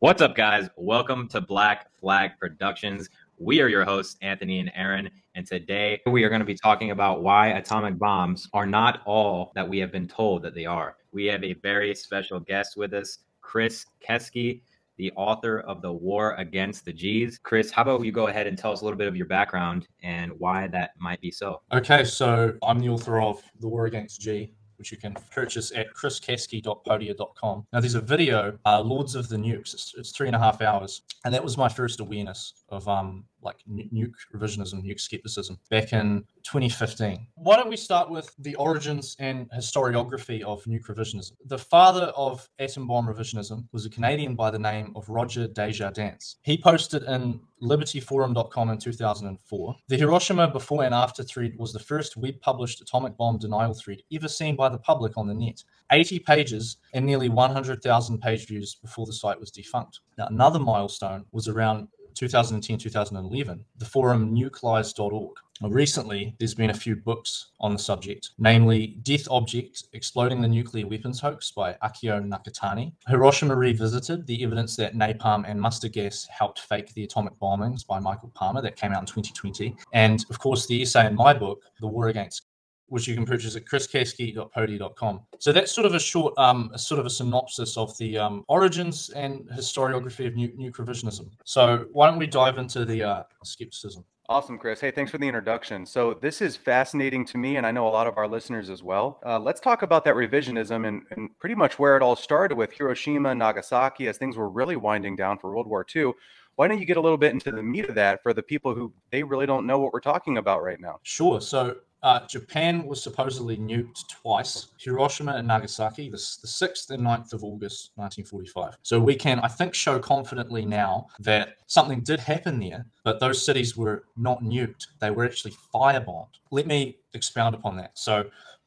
What's up, guys? Welcome to Black Flag Productions. We are your hosts, Anthony and Aaron, and today we are going to be talking about why atomic bombs are not all that we have been told that they are. We have a very special guest with us, Chris Kesky, the author of The War Against the G's. Chris, how about you go ahead and tell us a little bit of your background and why that might be so? Okay, so I'm the author of The War Against G, which you can purchase at chriskesky.podia.com. Now, there's a video, uh, Lords of the Nukes. It's, it's three and a half hours, and that was my first awareness of um like nu- nuke revisionism, nuke skepticism back in 2015. Why don't we start with the origins and historiography of nuke revisionism? The father of atom bomb revisionism was a Canadian by the name of Roger Desjardins. He posted in libertyforum.com in 2004. The Hiroshima before and after thread was the first web published atomic bomb denial thread ever seen by the public on the net. 80 pages and nearly 100,000 page views before the site was defunct. Now, another milestone was around 2010 2011, the forum nukelies.org. Well, Recently, there's been a few books on the subject, namely Death Object Exploding the Nuclear Weapons Hoax by Akio Nakatani, Hiroshima Revisited The Evidence That Napalm and Mustard Gas Helped Fake the Atomic Bombings by Michael Palmer, that came out in 2020, and of course, the essay in my book, The War Against which you can purchase at chriskesky.podia.com. So that's sort of a short, um, a sort of a synopsis of the um, origins and historiography of new, revisionism. So why don't we dive into the uh, skepticism? Awesome, Chris. Hey, thanks for the introduction. So, this is fascinating to me, and I know a lot of our listeners as well. Uh, let's talk about that revisionism and, and pretty much where it all started with Hiroshima, Nagasaki, as things were really winding down for World War II. Why don't you get a little bit into the meat of that for the people who they really don't know what we're talking about right now? Sure. So uh, Japan was supposedly nuked twice, Hiroshima and Nagasaki, the, the 6th and 9th of August 1945. So we can, I think, show confidently now that something did happen there, but those cities were not nuked. They were actually firebombed. Let me expound upon that. So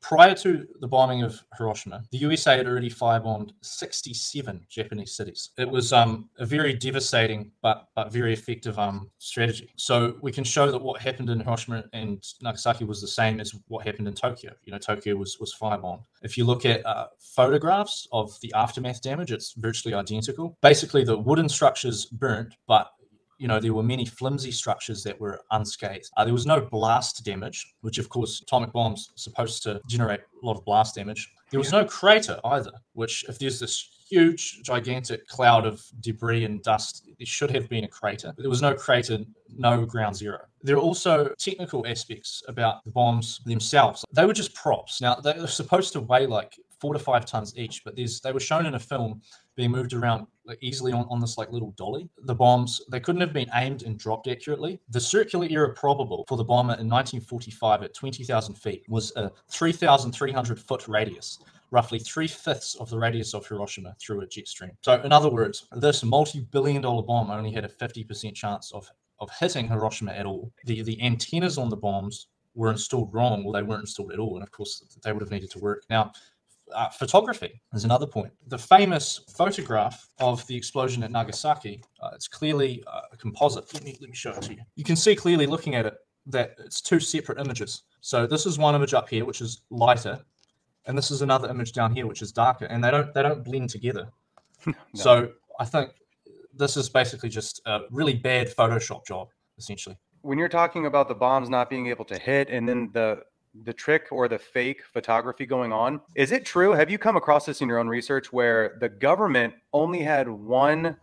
prior to the bombing of Hiroshima, the USA had already firebombed 67 Japanese cities. It was um, a very devastating but but very effective um, strategy. So we can show that what happened in Hiroshima and Nagasaki was the same as what happened in Tokyo. You know, Tokyo was was firebombed. If you look at uh, photographs of the aftermath damage, it's virtually identical. Basically, the wooden structures burnt, but you know, there were many flimsy structures that were unscathed. Uh, there was no blast damage, which, of course, atomic bombs are supposed to generate a lot of blast damage. There was no crater either, which, if there's this huge, gigantic cloud of debris and dust, there should have been a crater. But there was no crater, no ground zero. There are also technical aspects about the bombs themselves. They were just props. Now, they were supposed to weigh like four to five tons each, but there's they were shown in a film being moved around easily on, on this like little dolly. The bombs they couldn't have been aimed and dropped accurately. The circular error probable for the bomber in 1945 at 20,000 feet was a 3,300 foot radius. Roughly three fifths of the radius of Hiroshima through a jet stream. So, in other words, this multi billion dollar bomb only had a 50% chance of, of hitting Hiroshima at all. The, the antennas on the bombs were installed wrong, or they weren't installed at all. And of course, they would have needed to work. Now, uh, photography is another point. The famous photograph of the explosion at Nagasaki, uh, it's clearly uh, a composite. Let me, let me show it to you. You can see clearly looking at it that it's two separate images. So this is one image up here, which is lighter, and this is another image down here, which is darker, and they don't they don't blend together. So I think this is basically just a really bad Photoshop job, essentially. When you're talking about the bombs not being able to hit and then the the trick or the fake photography going on, is it true? Have you come across this in your own research where the government only had one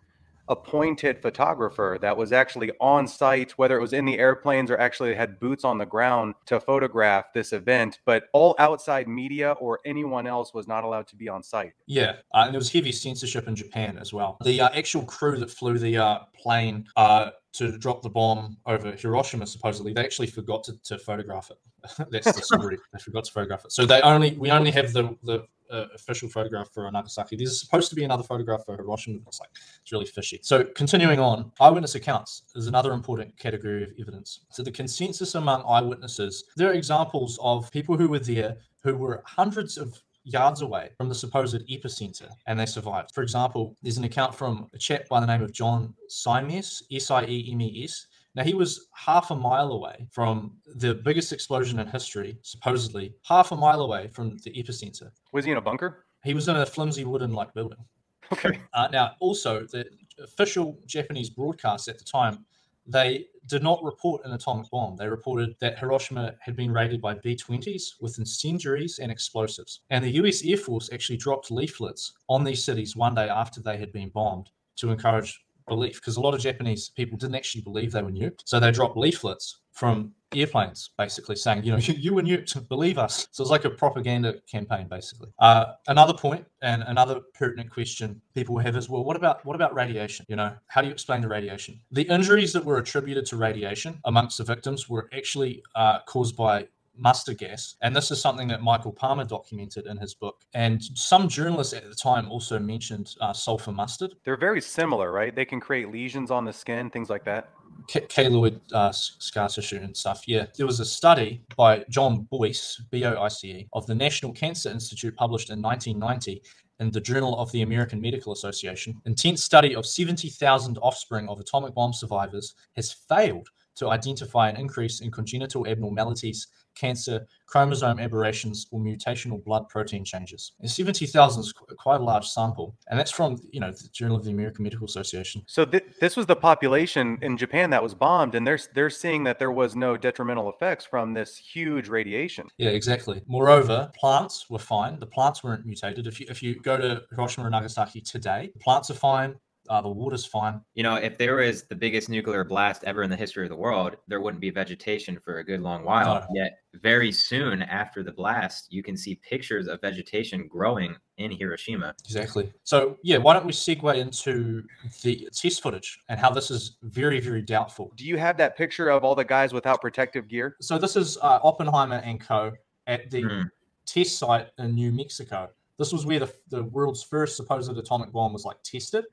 appointed photographer that was actually on site, whether it was in the airplanes or actually had boots on the ground to photograph this event, but all outside media or anyone else was not allowed to be on site. Yeah, uh, and there was heavy censorship in Japan as well. The uh, actual crew that flew the uh, plane uh, to drop the bomb over Hiroshima, supposedly, they actually forgot to, to photograph it. That's the story. they forgot to photograph it. So they only we only have the the uh, official photograph for Nagasaki. There's supposed to be another photograph for Hiroshima. It's like it's really fishy. So continuing on, eyewitness accounts is another important category of evidence. So the consensus among eyewitnesses, there are examples of people who were there who were hundreds of yards away from the supposed epicenter and they survived. For example, there's an account from a chap by the name of John Siemes, S I E M E S, Now, he was half a mile away from the biggest explosion in history, supposedly, half a mile away from the epicenter. Was he in a bunker? He was in a flimsy wooden like building. Okay. Uh, now, also, the official Japanese broadcast at the time, they did not report an atomic bomb. They reported that Hiroshima had been raided by B 20s with incendiaries and explosives. And the US Air Force actually dropped leaflets on these cities one day after they had been bombed to encourage belief because a lot of Japanese people didn't actually believe they were nuked. So they dropped leaflets from airplanes basically saying, you know, you, you were nuked, believe us. So it's like a propaganda campaign basically. Uh, another point and another pertinent question people have is, well, what about what about radiation? You know, how do you explain the radiation? The injuries that were attributed to radiation amongst the victims were actually uh, caused by mustard gas. And this is something that Michael Palmer documented in his book. And some journalists at the time also mentioned uh, sulfur mustard. They're very similar, right? They can create lesions on the skin, things like that. K- keloid uh, scar tissue and stuff. Yeah, there was a study by John Boice, B O I C E, of the National Cancer Institute published in 1990 in the Journal of the American Medical Association. Intense study of 70,000 offspring of atomic bomb survivors has failed to identify an increase in congenital abnormalities, cancer, chromosome aberrations, or mutational blood protein changes. And 70,000 is quite a large sample, and that's from you know the Journal of the American Medical Association. So th- this was the population in Japan that was bombed, and they're they're seeing that there was no detrimental effects from this huge radiation. Yeah, exactly. Moreover, plants were fine. The plants weren't mutated. If you if you go to Hiroshima and Nagasaki today, plants are fine. Uh, the water's fine. You know, if there was the biggest nuclear blast ever in the history of the world, there wouldn't be vegetation for a good long while. No. Yet, very soon after the blast, you can see pictures of vegetation growing in Hiroshima. Exactly. So yeah, why don't we segue into the test footage and how this is very very doubtful. Do you have that picture of all the guys without protective gear? So this is uh, Oppenheimer and Co. at the Hmm. test site in New Mexico. This was where the, the world's first supposed atomic bomb was like tested.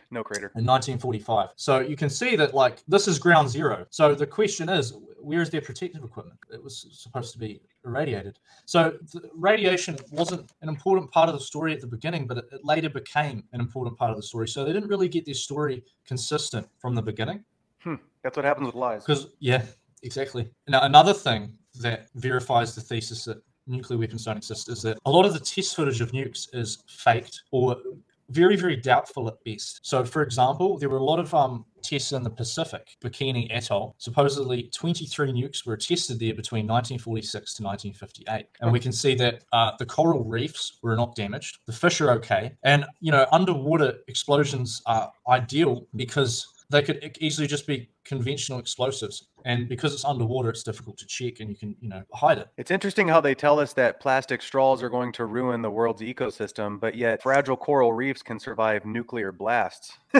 No crater. in 1945. So you can see that like this is ground zero. So the question is, where is their protective equipment? It was supposed to be irradiated. So the radiation wasn't an important part of the story at the beginning, but it, it later became an important part of the story. So they didn't really get their story consistent from the beginning. Hmm. That's what happens with lies. Because yeah, exactly. Now another thing that verifies the thesis that nuclear weapons don't exist is that a lot of the test footage of nukes is faked or very very doubtful at best. So for example, there were a lot of um, tests in the Pacific, Bikini Atoll. Supposedly 23 nukes were tested there between 1946 to 1958, and we can see that uh, the coral reefs were not damaged. The fish are okay, and you know underwater explosions are ideal because they could easily just be conventional explosives and because it's underwater it's difficult to check and you can you know hide it. It's interesting how they tell us that plastic straws are going to ruin the world's ecosystem, but yet fragile coral reefs can survive nuclear blasts.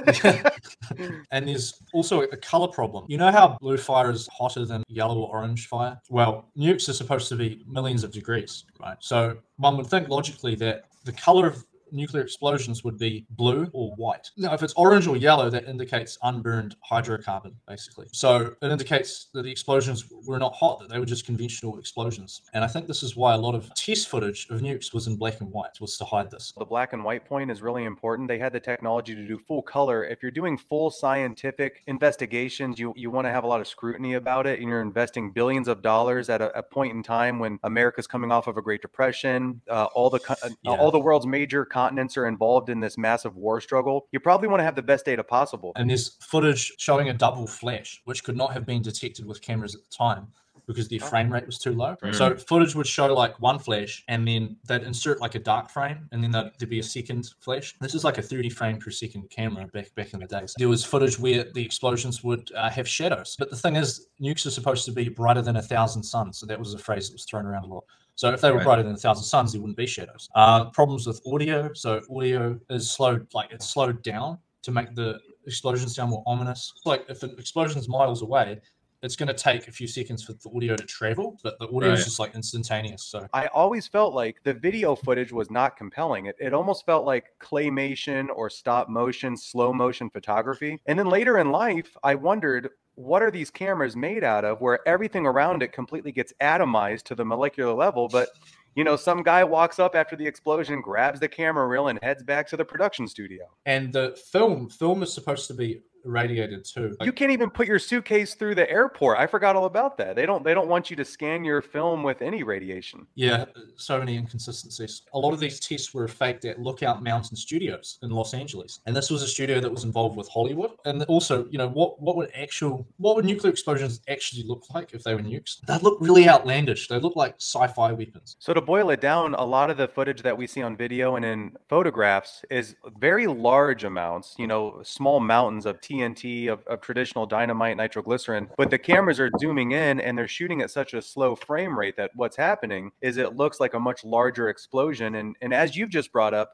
and there's also a color problem. You know how blue fire is hotter than yellow or orange fire? Well nukes are supposed to be millions of degrees right? So one would think logically that the color of nuclear explosions would be blue or white. Now, if it's orange or yellow, that indicates unburned hydrocarbon, basically. So it indicates that the explosions were not hot, that they were just conventional explosions. And I think this is why a lot of test footage of nukes was in black and white, was to hide this. The black and white point is really important. They had the technology to do full color. If you're doing full scientific investigations, you, you want to have a lot of scrutiny about it, and you're investing billions of dollars at a, a point in time when America's coming off of a Great Depression. Uh, all the uh, Yeah. all the world's major continents are involved in this massive war struggle. You probably want to have the best data possible. And there's footage showing a double flash, which could not have been detected with cameras at the time because their frame rate was too low. Mm. So footage would show like one flash and then they'd insert like a dark frame and then there'd, there'd be a second flash. This is like a 30 frame per second camera back back in the days. There was footage where the explosions would uh, have shadows. But the thing is, nukes are supposed to be brighter than a thousand suns. So that was a phrase that was thrown around a lot. So if they were Right. brighter than a thousand suns, there wouldn't be shadows. Uh, problems with audio. So audio is slowed, like it's slowed down to make the explosions sound more ominous. Like if an explosion's miles away, it's going to take a few seconds for the audio to travel, but the audio is just like instantaneous. So I always felt like the video footage was not compelling. It, it almost felt like claymation or stop motion, slow motion photography. And then later in life, I wondered what are these cameras made out of where everything around it completely gets atomized to the molecular level, but you know, some guy walks up after the explosion, grabs the camera reel, and heads back to the production studio. and the film film is supposed to be irradiated too. You can't even put your suitcase through the airport. I forgot all about that. They don't they don't want you to scan your film with any radiation. Yeah, so many inconsistencies. A lot of these tests were faked at Lookout Mountain Studios in Los Angeles, and this was a studio that was involved with Hollywood. And also, you know, what what would actual what would nuclear explosions actually look like if they were nukes? They look really outlandish. They look like sci-fi weapons. So to boil it down, a lot of the footage that we see on video and in photographs is very large amounts, you know, small mountains of TNT, of, of traditional dynamite, nitroglycerin. But the cameras are zooming in and they're shooting at such a slow frame rate that what's happening is it looks like a much larger explosion. And and as you've just brought up,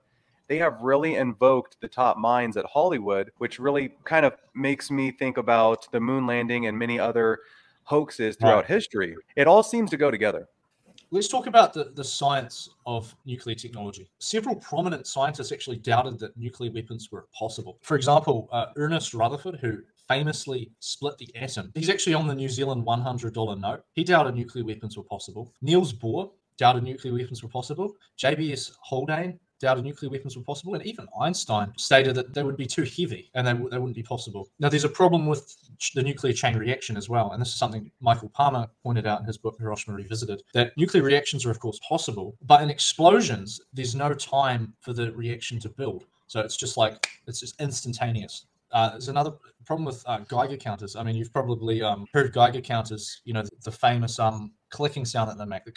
they have really invoked the top minds at Hollywood, which really kind of makes me think about the moon landing and many other hoaxes throughout Right. history. It all seems to go together. Let's talk about the, the science of nuclear technology. Several prominent scientists actually doubted that nuclear weapons were possible. For example, uh, Ernest Rutherford, who famously split the atom, he's actually on the New Zealand $100 note. He doubted nuclear weapons were possible. Niels Bohr doubted nuclear weapons were possible. JBS Haldane doubted nuclear weapons were possible. And even Einstein stated that they would be too heavy and they, they wouldn't be possible. Now, there's a problem with the nuclear chain reaction as well. And this is something Michael Palmer pointed out in his book, Hiroshima Revisited, that nuclear reactions are, of course, possible. But in explosions, there's no time for the reaction to build. So it's just like, it's just instantaneous. Uh, there's another problem with uh, Geiger counters. I mean, you've probably um, heard Geiger counters, you know, the, the famous um, clicking sound that they make. The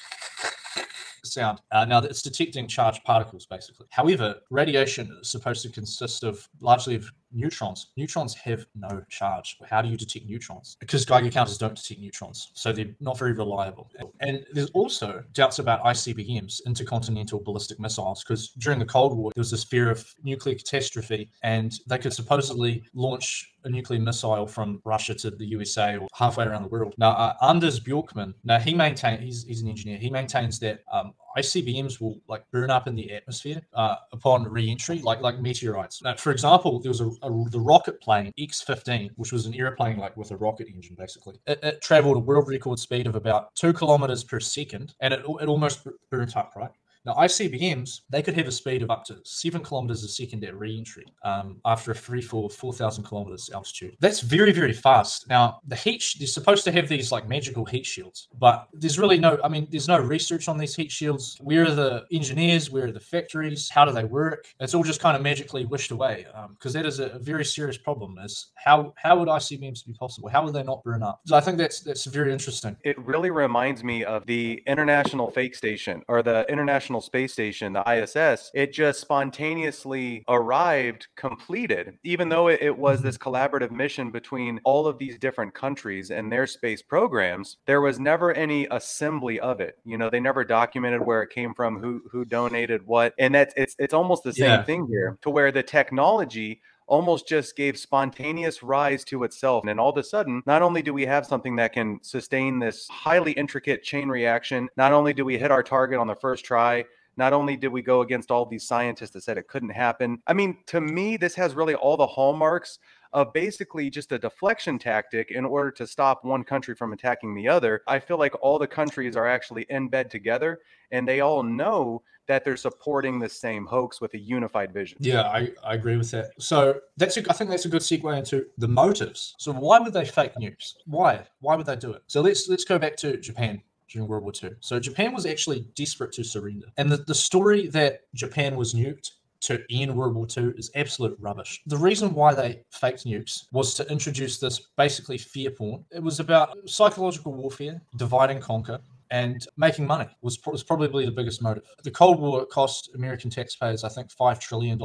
sound. Uh, now it's detecting charged particles, basically. However, radiation is supposed to consist of largely of neutrons. Neutrons have no charge. How do you detect neutrons? Because Geiger counters don't detect neutrons, so they're not very reliable. And there's also doubts about ICBMs, intercontinental ballistic missiles, because during the Cold War there was this fear of nuclear catastrophe, and they could supposedly launch a nuclear missile from Russia to the USA or halfway around the world. Now, uh, Anders Bjorkman, now he maintains he's, he's an engineer. He maintains that um, ICBMs will like burn up in the atmosphere uh, upon re-entry, like like meteorites. Now, for example, there was a, a the rocket plane X-15, which was an airplane like with a rocket engine, basically. It, it traveled a world record speed of about two kilometers per second, and it, it almost burnt up, right? Now, ICBMs, they could have a speed of up to seven kilometers a second at re-entry um, after a free fall of 4,000 kilometers altitude. That's very, very fast. Now, the heat, sh- they're supposed to have these like magical heat shields, but there's really no, I mean, there's no research on these heat shields. Where are the engineers? Where are the factories? How do they work? It's all just kind of magically wished away because that is a, a very serious problem is how, how would ICBMs be possible? How would they not burn up? So I think that's, that's very interesting. It really reminds me of the International Fake Station or the International Space Station, the ISS. It just spontaneously arrived completed, even though it, it was this mm-hmm. collaborative mission between all of these different countries and their space programs. There was never any assembly of it. You know, they never documented where it came from, who who donated what, and that's it's it's almost the same Yeah. thing here, to where the technology almost just gave spontaneous rise to itself. And all of a sudden, not only do we have something that can sustain this highly intricate chain reaction, not only do we hit our target on the first try, not only did we go against all these scientists that said it couldn't happen. I mean, to me, this has really all the hallmarks of basically just a deflection tactic in order to stop one country from attacking the other. I feel like all the countries are actually in bed together and they all know that they're supporting the same hoax with a unified vision. Yeah, I, I agree with that. So that's a, I think that's a good segue into the motives. So why would they fake news? Why? Why would they do it? So let's let's go back to Japan during World War II. So Japan was actually desperate to surrender, and the, the story that Japan was nuked to end World War II is absolute rubbish. The reason why they faked nukes was to introduce this basically fear porn. It was about psychological warfare, divide and conquer, and making money was, was probably the biggest motive. The Cold War cost American taxpayers, I think, $5 trillion.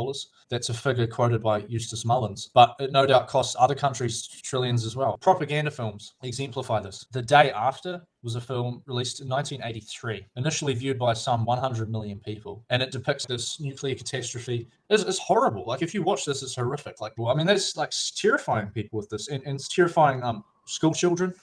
That's a figure quoted by Eustace Mullins, but it no doubt costs other countries trillions as well. Propaganda films exemplify this. The Day After was a film released in 1983, initially viewed by some 100 million people, and it depicts this nuclear catastrophe. It's, it's horrible. Like if you watch this, it's horrific. Like well, I mean, that's like terrifying people with this, and, and it's terrifying um school children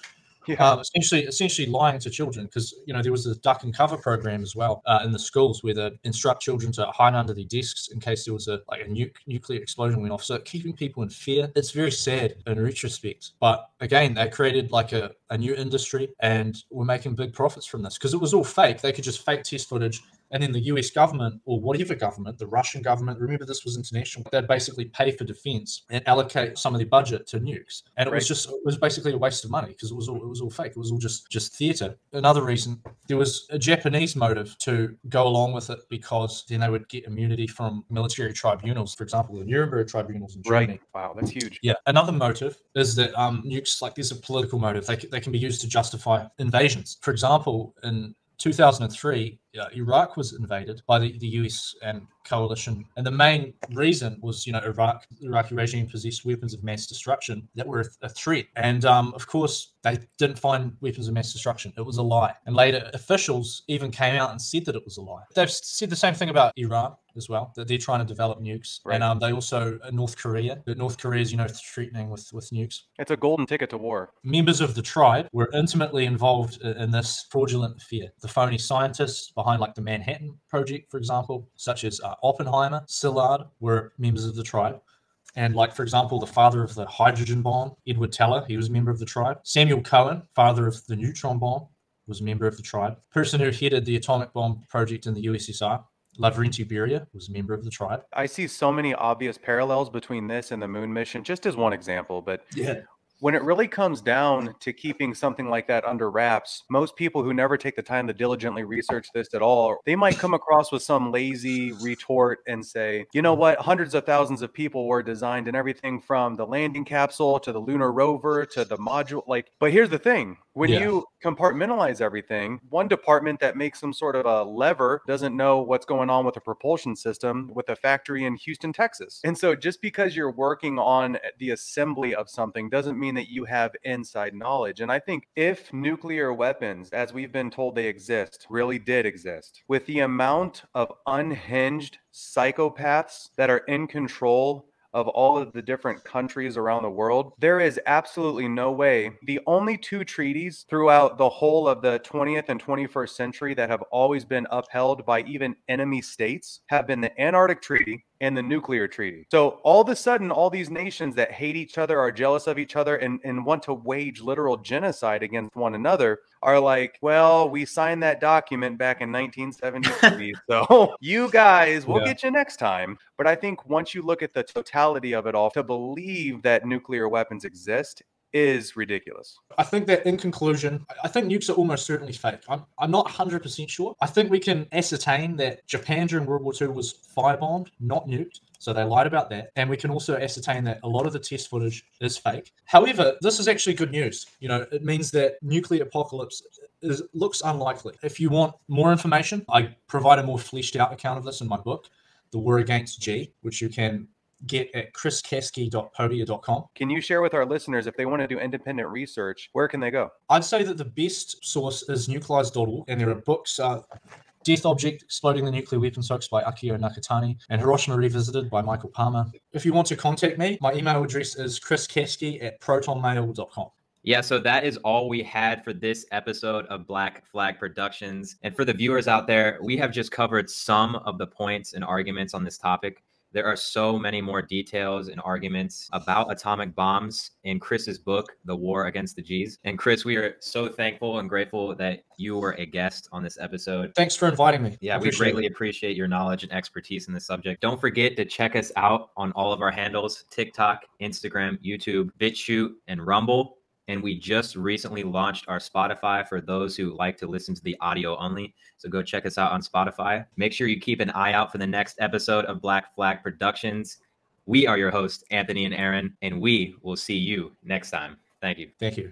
Yeah. uh, essentially essentially lying to children because you know there was a duck and cover program as well uh, in the schools where they instruct children to hide under their desks in case there was a like a nuke, nuclear explosion went off. So keeping people in fear it's very sad in retrospect. But again they created like a, a new industry and were making big profits from this because it was all fake. They could just fake test footage And then the US government, or whatever government, the Russian government, remember this was international, they'd basically pay for defense and allocate some of their budget to nukes. And it was just, it was basically a waste of money because it was all, it was all fake. It was all just, just theater. Another reason, there was a Japanese motive to go along with it because then they would get immunity from military tribunals, for example, the Nuremberg tribunals in Germany. Right. Wow, that's huge. Yeah. Another motive is that um, nukes, like there's a political motive. They, they can be used to justify invasions. For example, in 2003, uh, Iraq was invaded by the, the US and coalition. And the main reason was, you know, Iraq, the Iraqi regime possessed weapons of mass destruction that were a, threat. And um, of course, they didn't find weapons of mass destruction. It was a lie. And later, officials even came out and said that it was a lie. They've said the same thing about Iran as well, that they're trying to develop nukes. Right. And um, they also, uh, North Korea, that North Korea is, you know, threatening with, with nukes It's a golden ticket to war. members of the tribe were intimately involved in this fraudulent affair. The phony scientists behind, like the Manhattan Project, for example, such as uh, Oppenheimer, Szilard, were members of the tribe. And, like, for example, the father of the hydrogen bomb, Edward Teller, he was a member of the tribe. Samuel Cohen, father of the neutron bomb, was a member of the tribe. Person who headed the atomic bomb project in the USSR, Lavrenti Beria, was a member of the tribe. I see so many obvious parallels between this and the moon mission, just as one example. But Yeah. when it really comes down to keeping something like that under wraps, most people who never take the time to diligently research this at all, they might come across with some lazy retort and say, you know what, hundreds of thousands of people were designed and everything from the landing capsule to the lunar rover to the module. Like, but here's the thing when Yeah. you compartmentalize everything, one department that makes some sort of a lever doesn't know what's going on with the propulsion system with a factory in Houston, Texas. And so just because you're working on the assembly of something doesn't mean that you have inside knowledge. And I think if nuclear weapons, as we've been told they exist, really did exist, with the amount of unhinged psychopaths that are in control of all of the different countries around the world, there is absolutely no way. The only two treaties throughout the whole of the 20th and 21st century that have always been upheld by even enemy states have been the Antarctic Treaty and the nuclear treaty. So all of a sudden, all these nations that hate each other, are jealous of each other, and, and want to wage literal genocide against one another are like, well, we signed that document back in 1973. so you guys, we'll Yeah. get you next time. But I think once you look at the totality of it all, to believe that nuclear weapons exist is ridiculous. I think that in conclusion, I- think nukes are almost certainly fake. I'm, I'm not 100% sure. I think we can ascertain that Japan during World War II was firebombed, not nuked. So they lied about that. And we can also ascertain that a lot of the test footage is fake. However, this is actually good news. You know, it means that nuclear apocalypse is, looks unlikely. If you want more information, I provide a more fleshed out account of this in my book, The War Against G, which you can get at chriskasky.podia.com. Can you share with our listeners if they want to do independent research, where can they go? I'd say that the best source is nukelies.org, and there are books. Uh, Death Object Exploding the Nuclear Weapons Hoax by Akio Nakatani and Hiroshima Revisited by Michael Palmer. If you want to contact me, my email address is chriskasky at protonmail.com. Yeah, so that is all we had for this episode of Black Flag Productions. And for the viewers out there, we have just covered some of the points and arguments on this topic. There are so many more details and arguments about atomic bombs in Chris's book, The War Against the G's. And Chris, we are so thankful and grateful that you were a guest on this episode. Thanks for inviting me. Yeah, I we greatly it. appreciate your knowledge and expertise in this subject. Don't forget to check us out on all of our handles TikTok, Instagram, YouTube, BitChute, and Rumble. And we just recently launched our Spotify for those who like to listen to the audio only. So go check us out on Spotify. Make sure you keep an eye out for the next episode of Black Flag Productions. We are your hosts, Anthony and Aaron, and we will see you next time. Thank you. Thank you.